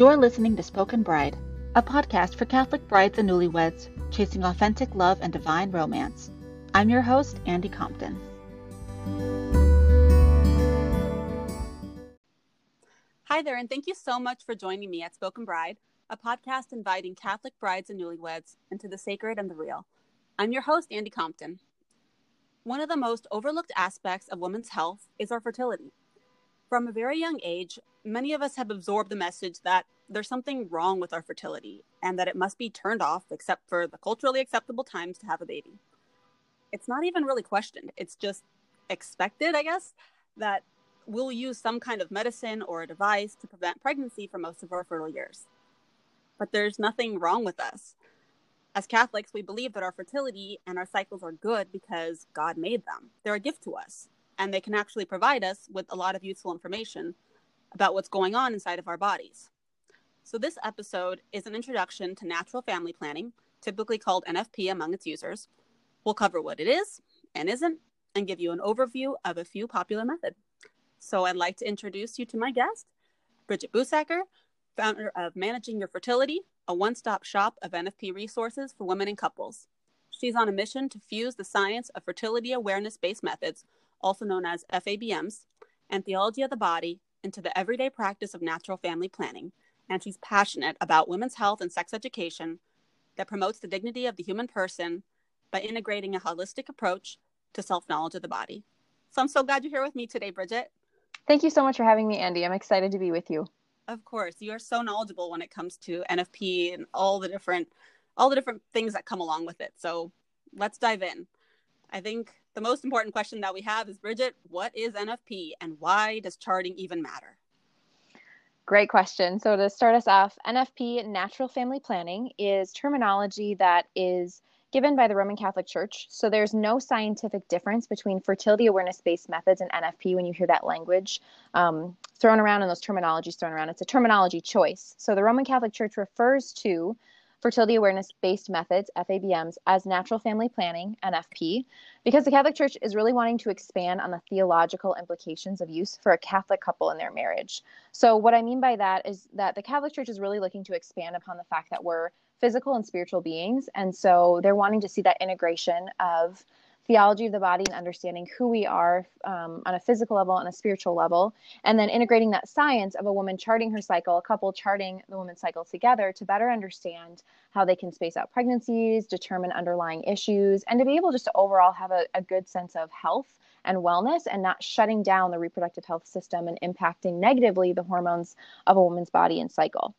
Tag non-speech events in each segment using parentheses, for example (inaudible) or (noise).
You're listening to Spoken Bride, a podcast for Catholic brides and newlyweds chasing authentic love and divine romance. I'm your host, Andy Compton. Hi there, and thank you so much for joining me at Spoken Bride, a podcast inviting Catholic brides and newlyweds into the sacred and the real. I'm your host, Andy Compton. One of the most overlooked aspects of women's health is our fertility. From a very young age, many of us have absorbed the message that there's something wrong with our fertility and that it must be turned off except for the culturally acceptable times to have a baby. It's not even really questioned, it's just expected, I guess, that we'll use some kind of medicine or a device to prevent pregnancy for most of our fertile years. But there's nothing wrong with us. As Catholics, we believe that our fertility and our cycles are good because God made them. They're a gift to us, and they can actually provide us with a lot of useful information about what's going on inside of our bodies. So, this episode is an introduction to natural family planning, typically called NFP among its users. We'll cover what it is and isn't, and give you an overview of a few popular methods. So, I'd like to introduce you to my guest, Bridget Busacker, founder of Managing Your Fertility, a one stop shop of NFP resources for women and couples. She's on a mission to fuse the science of fertility awareness based methods, also known as FABMs, and theology of the body into the everyday practice of natural family planning, and she's passionate about women's health and sex education that promotes the dignity of the human person by integrating a holistic approach to self knowledge of the body. So I'm so glad you're here with me today, Bridget. Thank you so much for having me, Andy. I'm excited to be with you. Of course, you are so knowledgeable when it comes to NFP and all the different all the different things that come along with it. So let's dive in. I think the most important question that we have is Bridget, what is NFP and why does charting even matter? Great question. So, to start us off, NFP, natural family planning, is terminology that is given by the Roman Catholic Church. So, there's no scientific difference between fertility awareness based methods and NFP when you hear that language um, thrown around and those terminologies thrown around. It's a terminology choice. So, the Roman Catholic Church refers to fertility awareness based methods, FABMs, as natural family planning, NFP, because the Catholic Church is really wanting to expand on the theological implications of use for a Catholic couple in their marriage. So, what I mean by that is that the Catholic Church is really looking to expand upon the fact that we're physical and spiritual beings. And so they're wanting to see that integration of theology of the body and understanding who we are um, on a physical level and a spiritual level, and then integrating that science of a woman charting her cycle, a couple charting the woman's cycle together to better understand how they can space out pregnancies, determine underlying issues, and to be able just to overall have a, a good sense of health and wellness and not shutting down the reproductive health system and impacting negatively the hormones of a woman's body and cycle.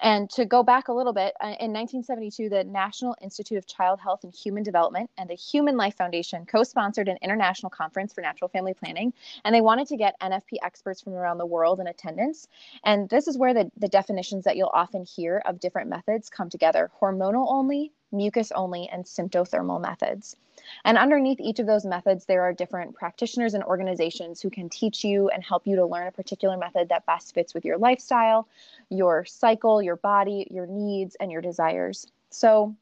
And to go back a little bit, uh, in 1972, the National Institute of Child Health and Human Development and the Human Life Foundation co sponsored an international conference for natural family planning. And they wanted to get NFP experts from around the world in attendance. And this is where the, the definitions that you'll often hear of different methods come together hormonal only, mucus only, and symptothermal methods. And underneath each of those methods, there are different practitioners and organizations who can teach you and help you to learn a particular method that best fits with your lifestyle, your cycle, your body, your needs, and your desires. So,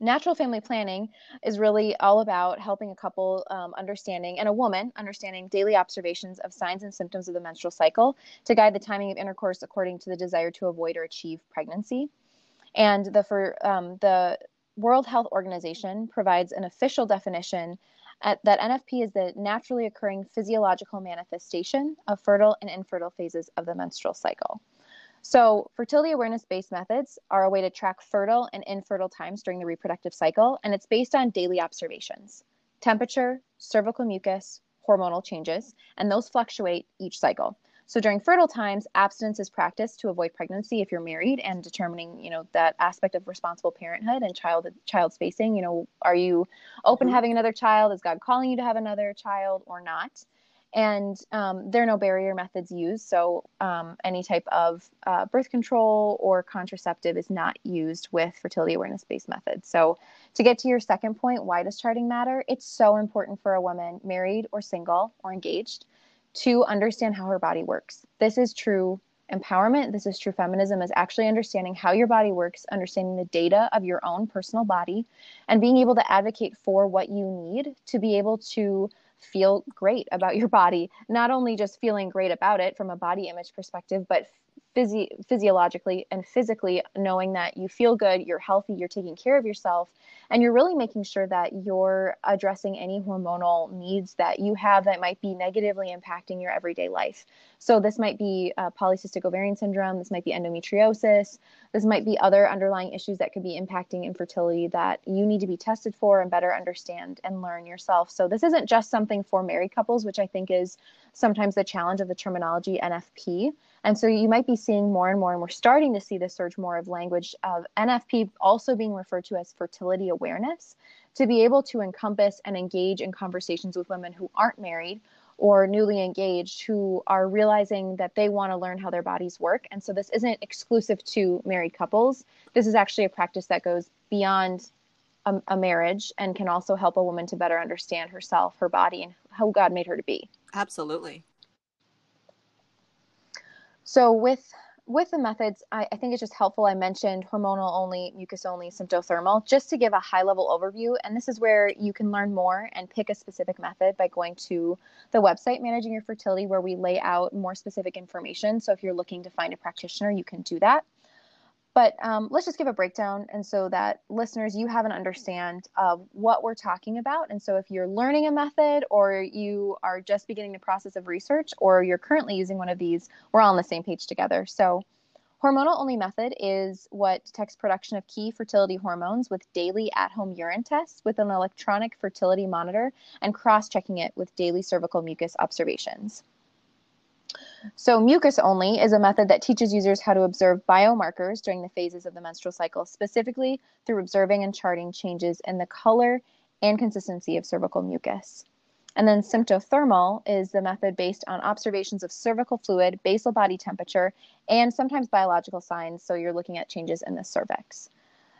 natural family planning is really all about helping a couple um, understanding and a woman understanding daily observations of signs and symptoms of the menstrual cycle to guide the timing of intercourse according to the desire to avoid or achieve pregnancy and the for um, the World Health Organization provides an official definition at, that NFP is the naturally occurring physiological manifestation of fertile and infertile phases of the menstrual cycle. So, fertility awareness based methods are a way to track fertile and infertile times during the reproductive cycle, and it's based on daily observations temperature, cervical mucus, hormonal changes, and those fluctuate each cycle. So during fertile times, abstinence is practiced to avoid pregnancy if you're married and determining, you know, that aspect of responsible parenthood and child child spacing. You know, are you open mm-hmm. having another child? Is God calling you to have another child or not? And um, there are no barrier methods used, so um, any type of uh, birth control or contraceptive is not used with fertility awareness based methods. So, to get to your second point, why does charting matter? It's so important for a woman, married or single or engaged, to understand how her body works. This is true empowerment. This is true feminism is actually understanding how your body works, understanding the data of your own personal body, and being able to advocate for what you need to be able to feel great about your body. Not only just feeling great about it from a body image perspective, but physi- physiologically and physically knowing that you feel good, you're healthy, you're taking care of yourself, and you're really making sure that you're addressing any hormonal needs that you have that might be negatively impacting your everyday life. So, this might be uh, polycystic ovarian syndrome, this might be endometriosis, this might be other underlying issues that could be impacting infertility that you need to be tested for and better understand and learn yourself. So, this isn't just something for married couples, which I think is sometimes the challenge of the terminology NFP. And so you might be seeing more and more, and we're starting to see the surge more of language of NFP also being referred to as fertility awareness to be able to encompass and engage in conversations with women who aren't married or newly engaged who are realizing that they want to learn how their bodies work. And so this isn't exclusive to married couples. This is actually a practice that goes beyond a, a, marriage and can also help a woman to better understand herself, her body, and how God made her to be. Absolutely. So with with the methods, I, I, think it's just helpful. I mentioned hormonal only, mucus only, symptothermal, just to give a high level overview. And this is where you can learn more and pick a specific method by going to the website Managing Your Fertility, where we lay out more specific information. So if you're looking to find a practitioner, you can do that. But um, let's just give a breakdown, and so that listeners, you have an understand of what we're talking about. And so, if you're learning a method, or you are just beginning the process of research, or you're currently using one of these, we're all on the same page together. So, hormonal only method is what detects production of key fertility hormones with daily at-home urine tests with an electronic fertility monitor and cross-checking it with daily cervical mucus observations. So, mucus only is a method that teaches users how to observe biomarkers during the phases of the menstrual cycle, specifically through observing and charting changes in the color and consistency of cervical mucus. And then symptothermal is the method based on observations of cervical fluid, basal body temperature, and sometimes biological signs. So you're looking at changes in the cervix.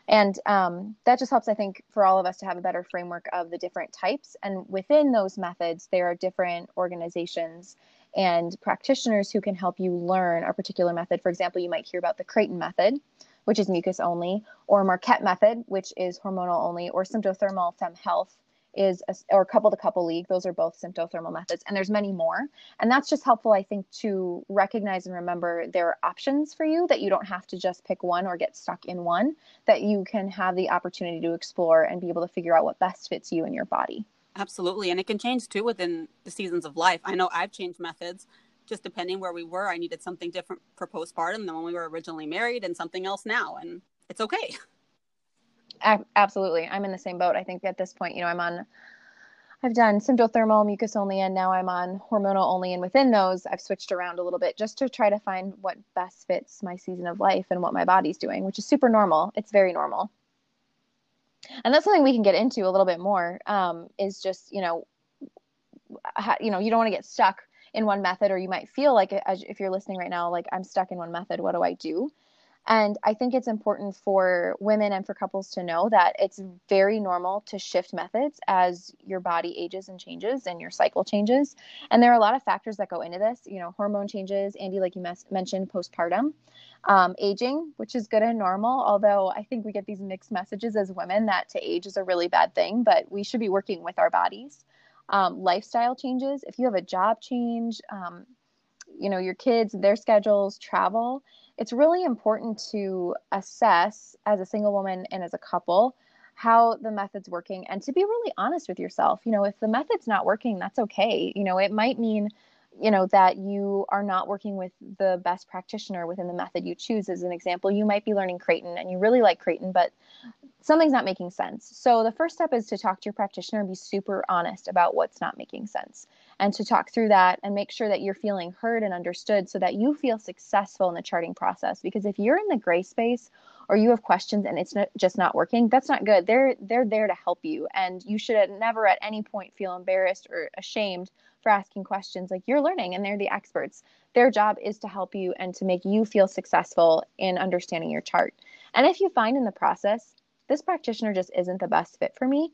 And um, that just helps, I think, for all of us to have a better framework of the different types. And within those methods, there are different organizations and practitioners who can help you learn a particular method. For example, you might hear about the Creighton method, which is mucus only, or Marquette method, which is hormonal only, or symptothermal FEMM Health is a, or couple to couple league. Those are both symptothermal methods and there's many more. And that's just helpful i think to recognize and remember there are options for you that you don't have to just pick one or get stuck in one that you can have the opportunity to explore and be able to figure out what best fits you and your body Absolutely. And it can change too within the seasons of life. I know I've changed methods just depending where we were. I needed something different for postpartum than when we were originally married and something else now. And it's okay. Absolutely. I'm in the same boat. I think at this point, you know, I'm on, I've done symptothermal, mucus only, and now I'm on hormonal only. And within those, I've switched around a little bit just to try to find what best fits my season of life and what my body's doing, which is super normal. It's very normal and that's something we can get into a little bit more um, is just you know ha, you know you don't want to get stuck in one method or you might feel like as, if you're listening right now like i'm stuck in one method what do i do and I think it's important for women and for couples to know that it's very normal to shift methods as your body ages and changes and your cycle changes. And there are a lot of factors that go into this, you know, hormone changes, Andy, like you mes- mentioned, postpartum, um, aging, which is good and normal. Although I think we get these mixed messages as women that to age is a really bad thing, but we should be working with our bodies. Um, lifestyle changes, if you have a job change, um, you know, your kids, their schedules, travel it's really important to assess as a single woman and as a couple how the method's working and to be really honest with yourself. You know, if the method's not working, that's okay. You know, it might mean you know that you are not working with the best practitioner within the method you choose as an example you might be learning creighton and you really like creighton but something's not making sense so the first step is to talk to your practitioner and be super honest about what's not making sense and to talk through that and make sure that you're feeling heard and understood so that you feel successful in the charting process. Because if you're in the gray space or you have questions and it's not, just not working that's not good. They're they're there to help you. And you should never at any point feel embarrassed or ashamed for asking questions. Like you're learning and they're the experts. Their job is to help you and to make you feel successful in understanding your chart. And if you find in the process this practitioner just isn't the best fit for me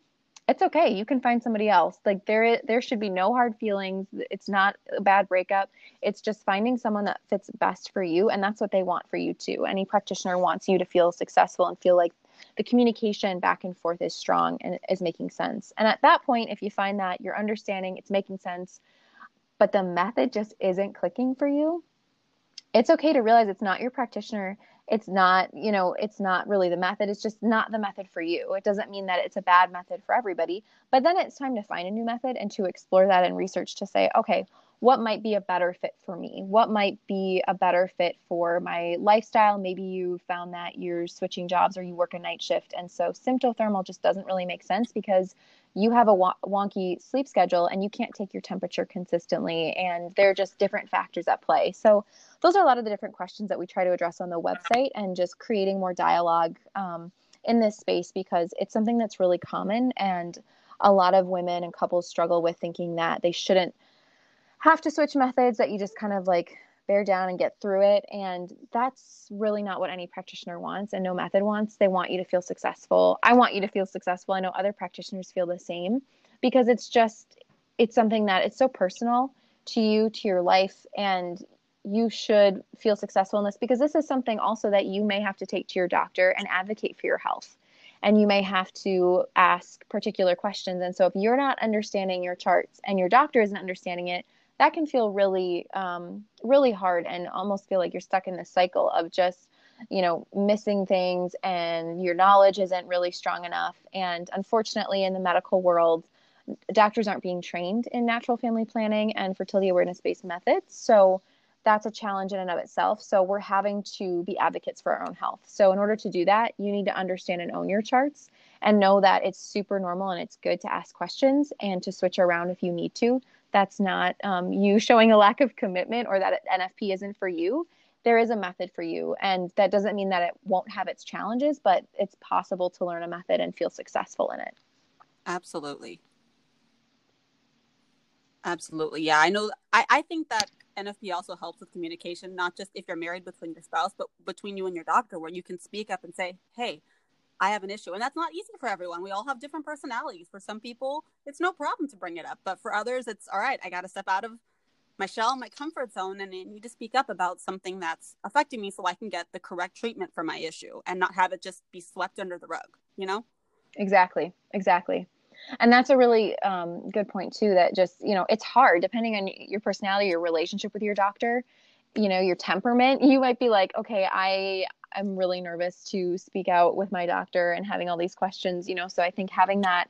it's okay you can find somebody else. Like there there should be no hard feelings it's not a bad breakup. It's just finding someone that fits best for you and that's what they want for you too. Any practitioner wants you to feel successful and feel like the communication back and forth is strong and is making sense. And at that point, if you find that you're understanding, it's making sense, but the method just isn't clicking for you, it's okay to realize it's not your practitioner it's not you know it's not really the method. It's just not the method for you. It doesn't mean that it's a bad method for everybody but then it's time to find a new method and to explore that and research to say okay what might be a better fit for me? What might be a better fit for my lifestyle? Maybe you found that you're switching jobs or you work a night shift and so symptothermal just doesn't really make sense because you have a wonky sleep schedule and you can't take your temperature consistently and there are just different factors at play. So those are a lot of the different questions that we try to address on the website and just creating more dialogue um, in this space because it's something that's really common and a lot of women and couples struggle with thinking that they shouldn't have to switch methods that you just kind of like bear down and get through it and that's really not what any practitioner wants and no method wants they want you to feel successful i want you to feel successful i know other practitioners feel the same because it's just it's something that it's so personal to you to your life and you should feel successful in this because this is something also that you may have to take to your doctor and advocate for your health. And you may have to ask particular questions. And so, if you're not understanding your charts and your doctor isn't understanding it, that can feel really, um, really hard and almost feel like you're stuck in this cycle of just, you know, missing things and your knowledge isn't really strong enough. And unfortunately, in the medical world, doctors aren't being trained in natural family planning and fertility awareness based methods. So, that's a challenge in and of itself. So we're having to be advocates for our own health. So in order to do that, you need to understand and own your charts and know that it's super normal and it's good to ask questions and to switch around if you need to. That's not um, you showing a lack of commitment or that NFP isn't for you. There is a method for you. And that doesn't mean that it won't have its challenges, but it's possible to learn a method and feel successful in it. Absolutely. Absolutely. Yeah. I know. I, I think that NFP also helps with communication, not just if you're married between your spouse, but between you and your doctor, where you can speak up and say, hey, I have an issue. And that's not easy for everyone. We all have different personalities. For some people, it's no problem to bring it up. But for others, it's all right, I got to step out of my shell, my comfort zone, and I need to speak up about something that's affecting me so I can get the correct treatment for my issue and not have it just be swept under the rug, you know? Exactly. Exactly and that's a really um, good point too that just you know it's hard depending on your personality your relationship with your doctor you know your temperament (laughs) you might be like okay i i'm really nervous to speak out with my doctor and having all these questions you know so i think having that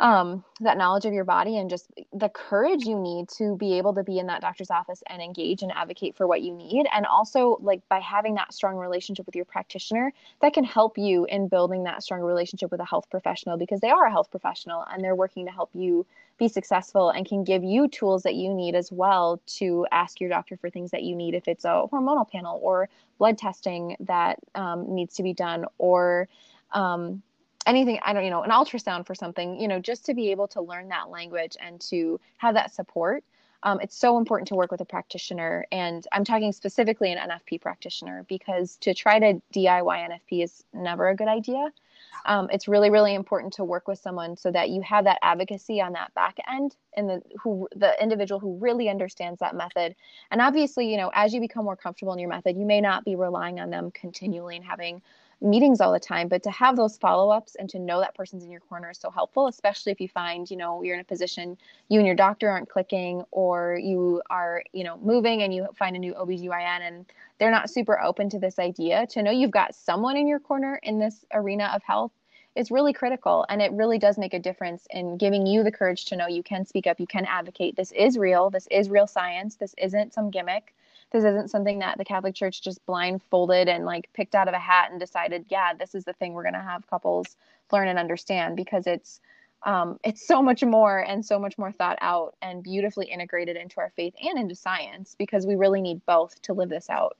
um, that knowledge of your body and just the courage you need to be able to be in that doctor's office and engage and advocate for what you need. And also, like by having that strong relationship with your practitioner, that can help you in building that strong relationship with a health professional because they are a health professional and they're working to help you be successful and can give you tools that you need as well to ask your doctor for things that you need if it's a hormonal panel or blood testing that um, needs to be done or um, anything i don't you know an ultrasound for something you know just to be able to learn that language and to have that support um, it's so important to work with a practitioner. And i'm talking specifically an nfp practitioner because to try to diy nfp is never a good idea. Um, it's really really important to work with someone so that you have that advocacy on that back end and the who the individual who really understands that method. And obviously you know as you become more comfortable in your method you may not be relying on them continually and having meetings all the time but to have those follow-ups and to know that person's in your corner is so helpful especially if you find you know you're in a position you and your doctor aren't clicking or you are you know moving and you find a new OBGYN and they're not super open to this idea to know you've got someone in your corner in this arena of health is really critical. And it really does make a difference in giving you the courage to know you can speak up you can advocate this is real this is real science this isn't some gimmick this isn't something that the Catholic Church just blindfolded and like picked out of a hat and decided, yeah, this is the thing we're going to have couples learn and understand because it's um, it's so much more and so much more thought out and beautifully integrated into our faith and into science because we really need both to live this out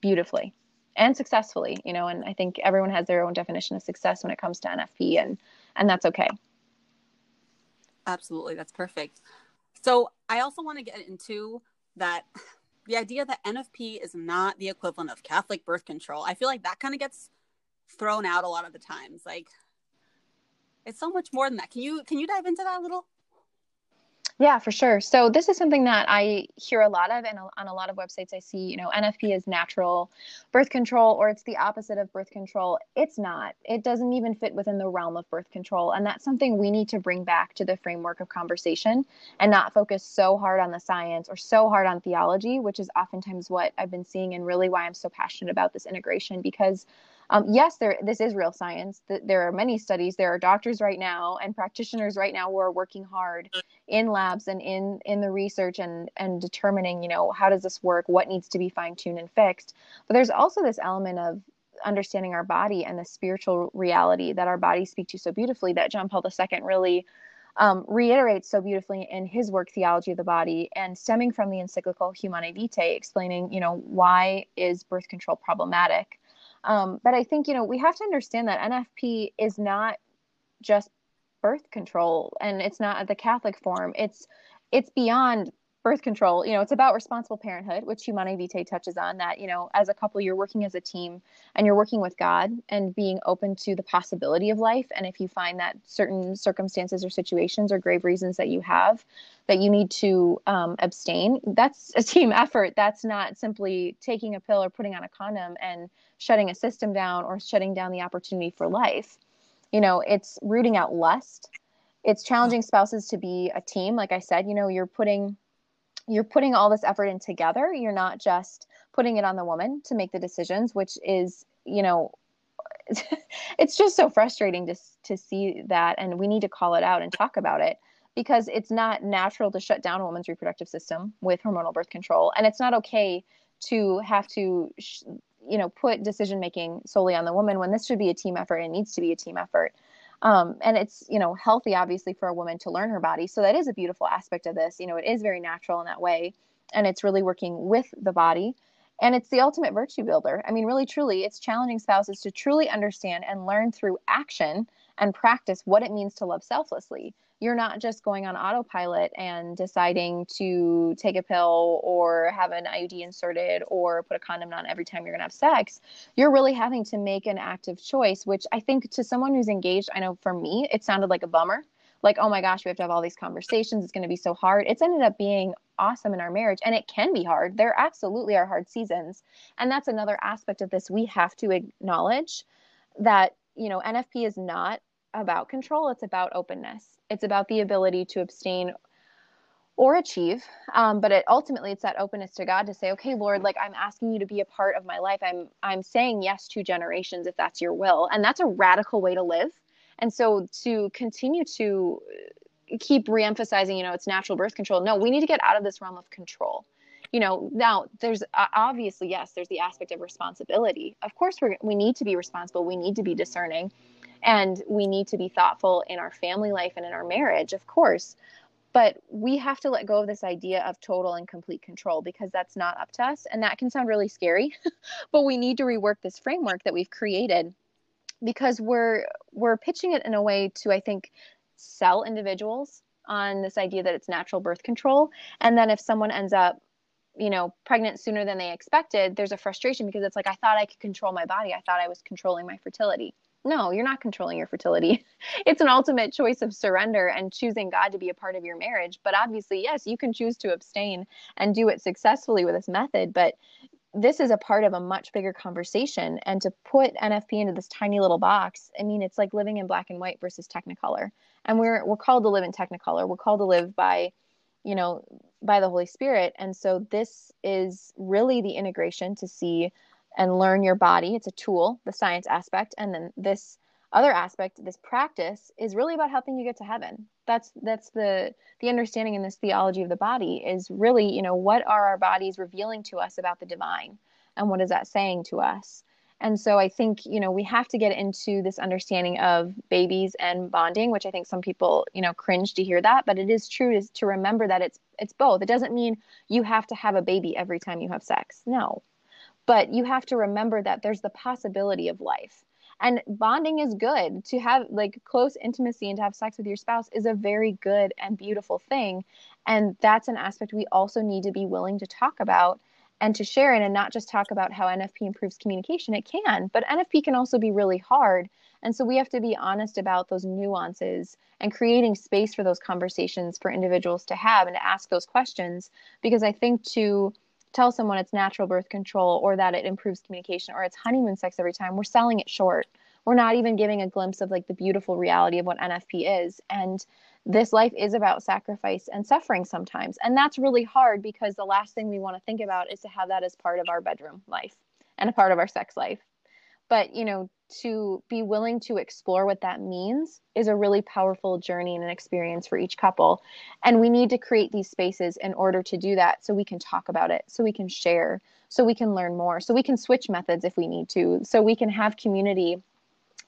beautifully and successfully you know and i think everyone has their own definition of success when it comes to nfp and and that's okay. Absolutely that's perfect. So i also want to get into that the idea that NFP is not the equivalent of Catholic birth control. I feel like that kind of gets thrown out a lot of the times. Like it's so much more than that. Can you can you dive into that a little? Yeah, for sure. So this is something that I hear a lot of, and on a lot of websites I see, you know, NFP is natural birth control, or it's the opposite of birth control. It's not. It doesn't even fit within the realm of birth control, and that's something we need to bring back to the framework of conversation, and not focus so hard on the science or so hard on theology, which is oftentimes what I've been seeing, and really why I'm so passionate about this integration because um, yes, there this is real science. There are many studies. There are doctors right now and practitioners right now who are working hard in labs and in in the research and and determining, you know, how does this work? What needs to be fine tuned and fixed? But there's also this element of understanding our body and the spiritual reality that our bodies speak to so beautifully that John Paul II really um, reiterates so beautifully in his work theology of the body and stemming from the encyclical humanae vitae explaining you know why is birth control problematic um, but I think, you know, we have to understand that NFP is not just birth control and it's not the Catholic form. It's it's beyond birth control. You know, it's about responsible parenthood, which Humanae Vitae touches on that, you know, as a couple, you're working as a team and you're working with God and being open to the possibility of life. And if you find that certain circumstances or situations or grave reasons that you have that you need to um, abstain, that's a team (laughs) effort. That's not simply taking a pill or putting on a condom and shutting a system down or shutting down the opportunity for life. You know, it's rooting out lust. It's challenging spouses to be a team. Like I said, you know, you're putting you're putting all this effort in together. You're not just putting it on the woman to make the decisions, which is, you know, (laughs) it's just so frustrating to to see that and we need to call it out and talk about it because it's not natural to shut down a woman's reproductive system with hormonal birth control and it's not okay to have to you know put decision making solely on the woman when this should be a team effort and needs to be a team effort um, and it's you know healthy obviously for a woman to learn her body. So that is a beautiful aspect of this. You know it is very natural in that way and it's really working with the body. And it's the ultimate virtue builder. I mean really truly it's challenging spouses to truly understand and learn through action and practice what it means to love selflessly you're not just going on autopilot and deciding to take a pill or have an IUD inserted or put a condom on every time you're going to have sex. You're really having to make an active choice, which I think to someone who's engaged, I know for me, it sounded like a bummer. Like, oh my gosh, we have to have all these conversations. It's going to be so hard. It's ended up being awesome in our marriage, and it can be hard. There absolutely are hard seasons. And that's another aspect of this we have to acknowledge that, you know, NFP is not about control, it's about openness it's about the ability to abstain or achieve um, but it ultimately it's that openness to god to say okay lord like i'm asking you to be a part of my life. I'm i'm saying yes to generations if that's your will. And that's a radical way to live. And so to continue to keep reemphasizing you know it's natural birth control no we need to get out of this realm of control. You know now there's uh, obviously yes there's the aspect of responsibility. Of course we we need to be responsible. We need to be discerning and we need to be thoughtful in our family life and in our marriage, of course. But we have to let go of this idea of total and complete control because that's not up to us. And that can sound really scary, (laughs) but we need to rework this framework that we've created because we're we're pitching it in a way to I think sell individuals on this idea that it's natural birth control and then if someone ends up you know pregnant sooner than they expected there's a frustration because it's like I thought I could control my body I thought I was controlling my fertility no, you're not controlling your fertility. (laughs) It's an ultimate choice of surrender and choosing God to be a part of your marriage. But obviously, yes, you can choose to abstain and do it successfully with this method. But this is a part of a much bigger conversation. And to put NFP into this tiny little box, I mean, it's like living in black and white versus Technicolor. And we're we're called to live in Technicolor. We're called to live by, you know, by the Holy Spirit. And so this is really the integration to see and learn your body. It's a tool, the science aspect, and then this other aspect, this practice, is really about helping you get to heaven. That's that's the the understanding in this theology of the body is really, you know, what are our bodies revealing to us about the divine, and what is that saying to us? And so I think, you know, we have to get into this understanding of babies and bonding, which I think some people, you know, cringe to hear that, but it is true is to remember that it's it's both. It doesn't mean you have to have a baby every time you have sex. No but you have to remember that there's the possibility of life. And bonding is good. To have like close intimacy and to have sex with your spouse is a very good and beautiful thing. And that's an aspect we also need to be willing to talk about and to share in and not just talk about how nfp improves communication. It can but nfp can also be really hard. And so we have to be honest about those nuances and creating space for those conversations for individuals to have and to ask those questions. Because I think to tell someone it's natural birth control or that it improves communication or it's honeymoon sex every time, we're selling it short. We're not even giving a glimpse of like the beautiful reality of what NFP is. And this life is about sacrifice and suffering sometimes. And that's really hard because the last thing we want to think about is to have that as part of our bedroom life and a part of our sex life. But, you know, to be willing to explore what that means is a really powerful journey and an experience for each couple. And we need to create these spaces in order to do that so we can talk about it, so we can share, so we can learn more, so we can switch methods if we need to, so we can have community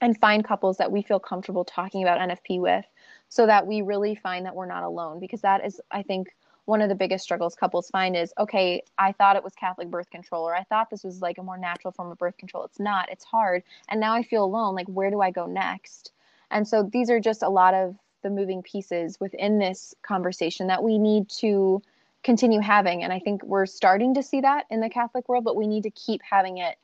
and find couples that we feel comfortable talking about NFP with so that we really find that we're not alone because that is I think one of the biggest struggles couples find is okay, I thought it was Catholic birth control, or I thought this was like a more natural form of birth control. It's not, it's hard. And now I feel alone. Like, where do I go next? And so these are just a lot of the moving pieces within this conversation that we need to continue having. And I think we're starting to see that in the Catholic world, but we need to keep having it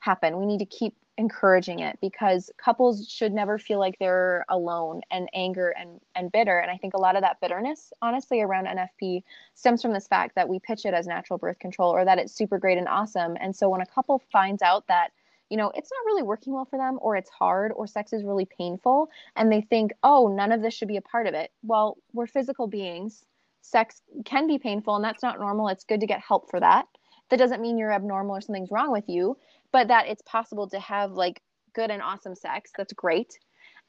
happen. We need to keep encouraging it because couples should never feel like they're alone and anger and, and bitter. And I think a lot of that bitterness, honestly, around NFP stems from this fact that we pitch it as natural birth control or that it's super great and awesome. And so when a couple finds out that, you know, it's not really working well for them or it's hard or sex is really painful and they think, oh, none of this should be a part of it. Well, we're physical beings. Sex can be painful and that's not normal. It's good to get help for that. That doesn't mean you're abnormal or something's wrong with you but that it's possible to have like good and awesome sex. That's great.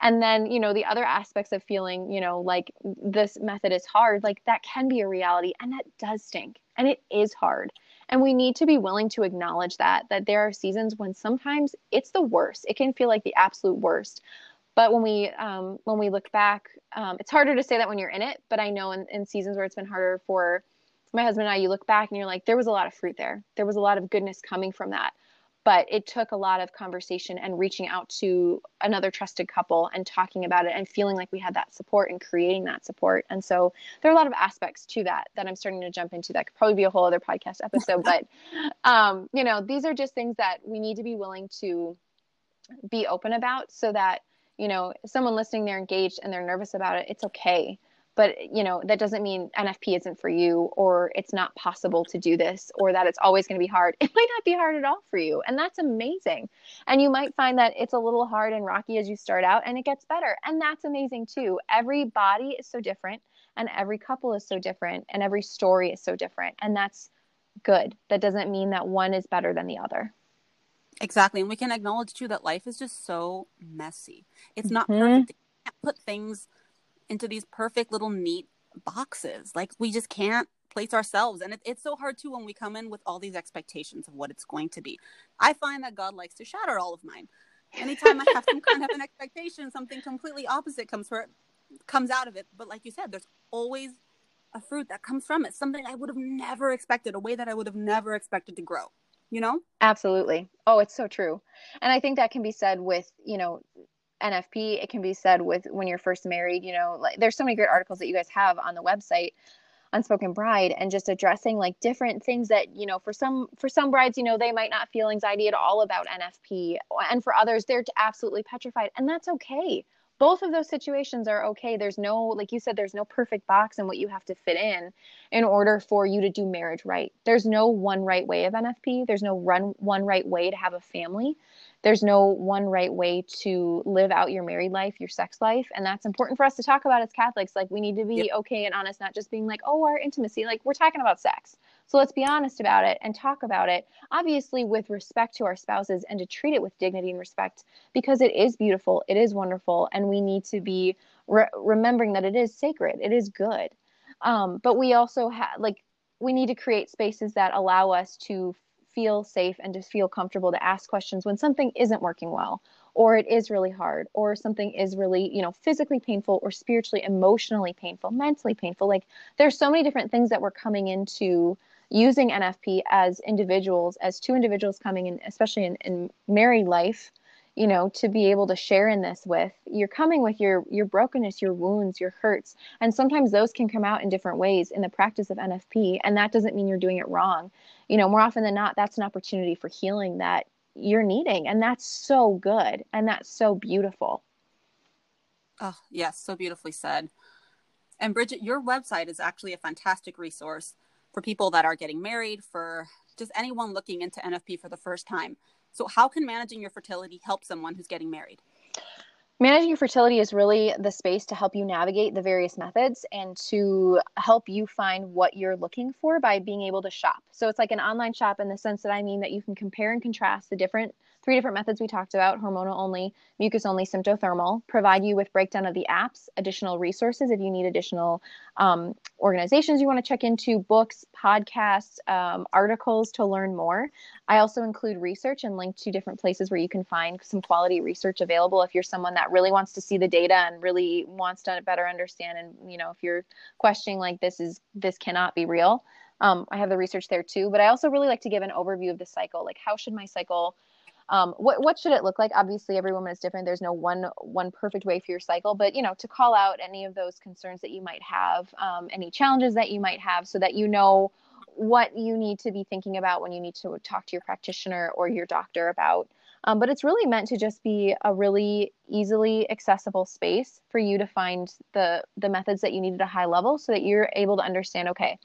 And then, you know, the other aspects of feeling, you know, like this method is hard, like that can be a reality and that does stink and it is hard. And we need to be willing to acknowledge that, that there are seasons when sometimes it's the worst. It can feel like the absolute worst. But when we um, when we look back, um, it's harder to say that when you're in it. But I know in, in seasons where it's been harder for my husband and I, you look back and you're like, there was a lot of fruit there. There was a lot of goodness coming from that but it took a lot of conversation and reaching out to another trusted couple and talking about it and feeling like we had that support and creating that support. And so there are a lot of aspects to that that i'm starting to jump into that could probably be a whole other podcast episode but (laughs) um, you know these are just things that we need to be willing to be open about so that you know someone listening they're engaged and they're nervous about it it's okay but you know that doesn't mean nfp isn't for you or it's not possible to do this or that it's always going to be hard. (laughs) It might not be hard at all for you and that's amazing. And you might find that it's a little hard and rocky as you start out and it gets better and that's amazing too. Every body is so different and every couple is so different and every story is so different and that's good. That doesn't mean that one is better than the other. Exactly and we can acknowledge too that life is just so messy. It's not mm-hmm. perfect. You can't put things into these perfect little neat boxes. Like we just can't place ourselves. And it, it's so hard too when we come in with all these expectations of what it's going to be. I find that God likes to shatter all of mine. Anytime I have some kind of an (laughs) expectation, something completely opposite comes for comes out of it. But like you said, there's always a fruit that comes from it, something I would have never expected, a way that I would have never expected to grow. You know? Absolutely. Oh, it's so true. And I think that can be said with, you know, NFP, it can be said with when you're first married, you know, like there's so many great articles that you guys have on the website on Spoken Bride and just addressing like different things that you know for some for some brides you know they might not feel anxiety at all about nfp and for others they're absolutely petrified and that's okay. Both of those situations are okay. There's no like you said there's no perfect box and what you have to fit in in order for you to do marriage right. There's no one right way of nfp there's no run one right way to have a family there's no one right way to live out your married life, your sex life. And that's important for us to talk about as Catholics. Like, we need to be yep. okay and honest, not just being like, oh, our intimacy. Like, we're talking about sex. So let's be honest about it and talk about it, obviously, with respect to our spouses and to treat it with dignity and respect because it is beautiful, it is wonderful, and we need to be re- remembering that it is sacred, it is good. Um, but we also have, like, we need to create spaces that allow us to feel safe and to feel comfortable to ask questions when something isn't working well or it is really hard or something is really you know physically painful or spiritually emotionally painful mentally painful. Like there's so many different things that we're coming into using nfp as individuals as two individuals coming in especially in, in married life you know to be able to share in this with you're coming with your your brokenness your wounds your hurts. And sometimes those can come out in different ways in the practice of nfp and that doesn't mean you're doing it wrong. You know more often than not that's an opportunity for healing that you're needing and that's so good and that's so beautiful. Oh yes so beautifully said. And bridget your website is actually a fantastic resource for people that are getting married for just anyone looking into nfp for the first time so how can managing your fertility help someone who's getting married Managing your fertility is really the space to help you navigate the various methods and to help you find what you're looking for by being able to shop. So it's like an online shop in the sense that I mean that you can compare and contrast the different three different methods we talked about hormonal only, mucus only, symptothermal, provide you with breakdown of the apps, additional resources if you need additional um, organizations you want to check into, books, podcasts, um, articles to learn more. I also include research and link to different places where you can find some quality research available if you're someone that really wants to see the data and really wants to better understand and you know if you're questioning like this is this cannot be real um, i have the research there too but i also really like to give an overview of the cycle like how should my cycle um, what what should it look like? Obviously, every woman is different. There's no one one perfect way for your cycle, but you know, to call out any of those concerns that you might have, um, any challenges that you might have, so that you know what you need to be thinking about when you need to talk to your practitioner or your doctor about. Um, but it's really meant to just be a really easily accessible space for you to find the the methods that you need at a high level, so that you're able to understand. Okay,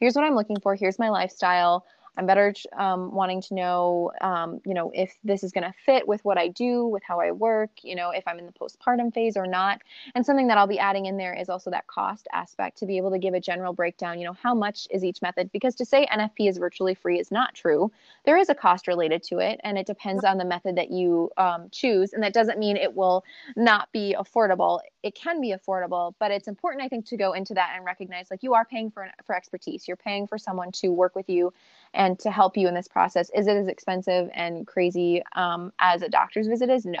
here's what I'm looking for. Here's my lifestyle I'm better um, wanting to know, um, you know, if this is going to fit with what I do, with how I work, you know, if I'm in the postpartum phase or not. And something that I'll be adding in there is also that cost aspect to be able to give a general breakdown, you know, how much is each method? Because to say NFP is virtually free is not true. There is a cost related to it, and it depends on the method that you um, choose. And that doesn't mean it will not be affordable. It can be affordable, but it's important, I think, to go into that and recognize like you are paying for for expertise. You're paying for someone to work with you and to help you in this process. Is it as expensive and crazy um, as a doctor's visit is? No.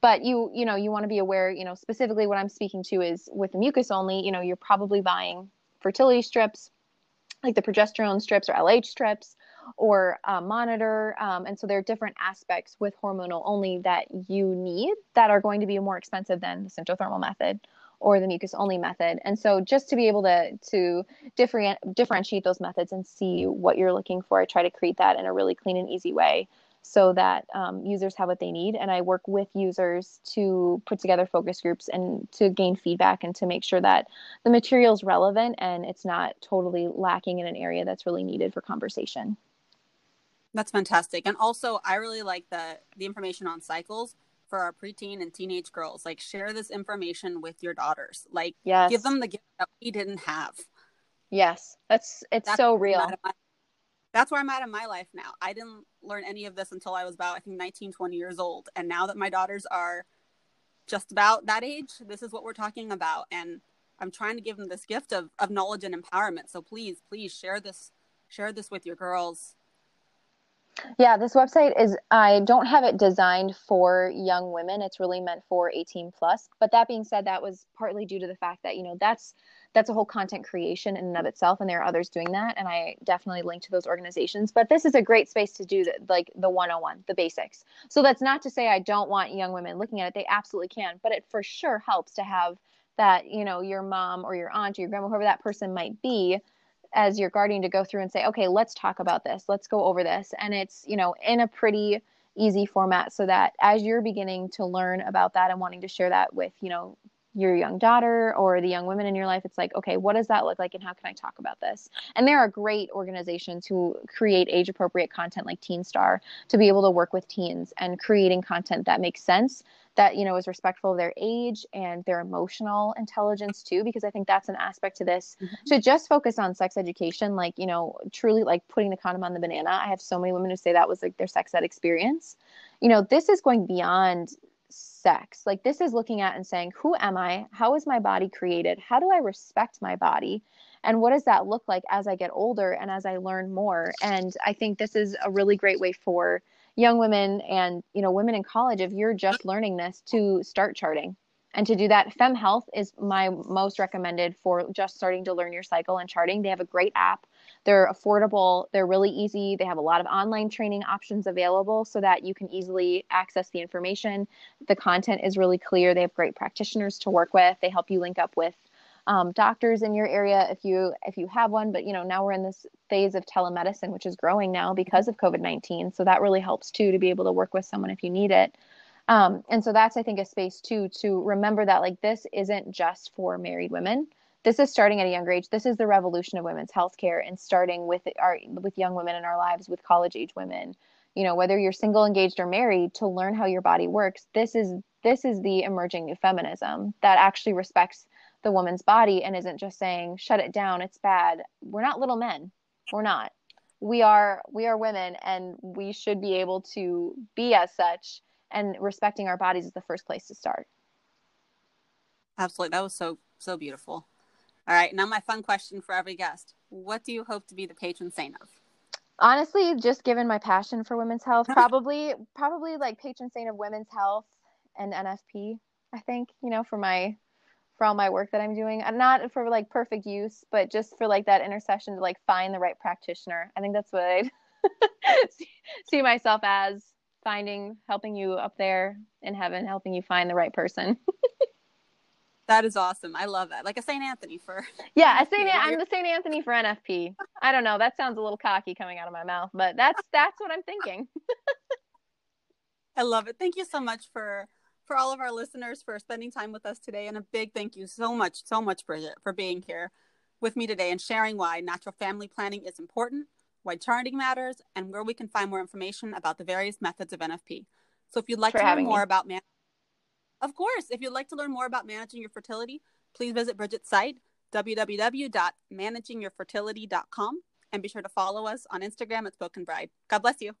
But you, you know, you want to be aware, you know, specifically what I'm speaking to is with the mucus only, you know, you're probably buying fertility strips, like the progesterone strips or LH strips, or monitor. Um, and so there are different aspects with hormonal only that you need that are going to be more expensive than the symptothermal method or the mucus only method. And so just to be able to to different, differentiate those methods and see what you're looking for, I try to create that in a really clean and easy way so that um, users have what they need. And I work with users to put together focus groups and to gain feedback and to make sure that the material is relevant and it's not totally lacking in an area that's really needed for conversation. That's fantastic. And also I really like the the information on cycles for our preteen and teenage girls. Like share this information with your daughters. Like yes. give them the gift that we didn't have. Yes. That's it's that's so real. My, that's where I'm at in my life now. I didn't learn any of this until I was about I think 19, 20 years old. And now that my daughters are just about that age, this is what we're talking about. And I'm trying to give them this gift of, of knowledge and empowerment. So please, please share this share this with your girls yeah, this website is, I don't have it designed for young women. It's really meant for 18 plus. But that being said, that was partly due to the fact that, you know, that's, that's a whole content creation in and of itself. And there are others doing that. And I definitely link to those organizations. But this is a great space to do like the 101, the basics. So that's not to say I don't want young women looking at it. They absolutely can. But it for sure helps to have that, you know, your mom or your aunt or your grandma, whoever that person might be, as your guardian to go through and say, okay, let's talk about this. Let's go over this. And it's, you know, in a pretty easy format so that as you're beginning to learn about that and wanting to share that with, you know, your young daughter or the young women in your life, it's like, okay, what does that look like and how can I talk about this? And there are great organizations who create age appropriate content like Teen Star to be able to work with teens and creating content that makes sense that you know is respectful of their age and their emotional intelligence too because i think that's an aspect to this mm-hmm. to just focus on sex education like you know truly like putting the condom on the banana i have so many women who say that was like their sex ed experience you know this is going beyond sex. Like this is looking at and saying who am i? How is my body created? How do i respect my body? And what does that look like as i get older and as i learn more? And i think this is a really great way for young women and you know women in college if you're just learning this to start charting. And to do that FEMM Health is my most recommended for just starting to learn your cycle and charting. They have a great app they're affordable they're really easy they have a lot of online training options available so that you can easily access the information. The content is really clear they have great practitioners to work with they help you link up with um, doctors in your area if you if you have one but you know now we're in this phase of telemedicine which is growing now because of covid-19 so that really helps too to be able to work with someone if you need it. Um, and so that's i think a space too to remember that like this isn't just for married women this is starting at a younger age. This is the revolution of women's healthcare and starting with our with young women in our lives with college age women. You know whether you're single engaged or married to learn how your body works this is this is the emerging new feminism that actually respects the woman's body and isn't just saying shut it down it's bad. We're not little men. We're not. We are we are women and we should be able to be as such and respecting our bodies is the first place to start. Absolutely. That was so so beautiful all right now my fun question for every guest what do you hope to be the patron saint of honestly just given my passion for women's health (laughs) probably probably like patron saint of women's health and nfp i think you know for my for all my work that I'm doing. I'm not for like perfect use, but just for like that intercession to like find the right practitioner. I think that's what I (laughs) see myself as finding, helping you up there in heaven, helping you find the right person. (laughs) that is awesome. I love that. Like a Saint Anthony for (laughs) yeah, a Saint. I'm the Saint Anthony for NFP. I don't know. That sounds a little cocky coming out of my mouth, but that's that's what I'm thinking. (laughs) I love it. Thank you so much for for all of our listeners for spending time with us today. And a big thank you so much, so much, Bridget, for being here with me today and sharing why natural family planning is important, why charting matters, and where we can find more information about the various methods of NFP. So if you'd like to learn more me. about man- of course, if you'd like to learn more about managing your fertility, please visit Bridget's site, www.managingyourfertility.com, and be sure to follow us on Instagram at Spoken Bride. God bless you.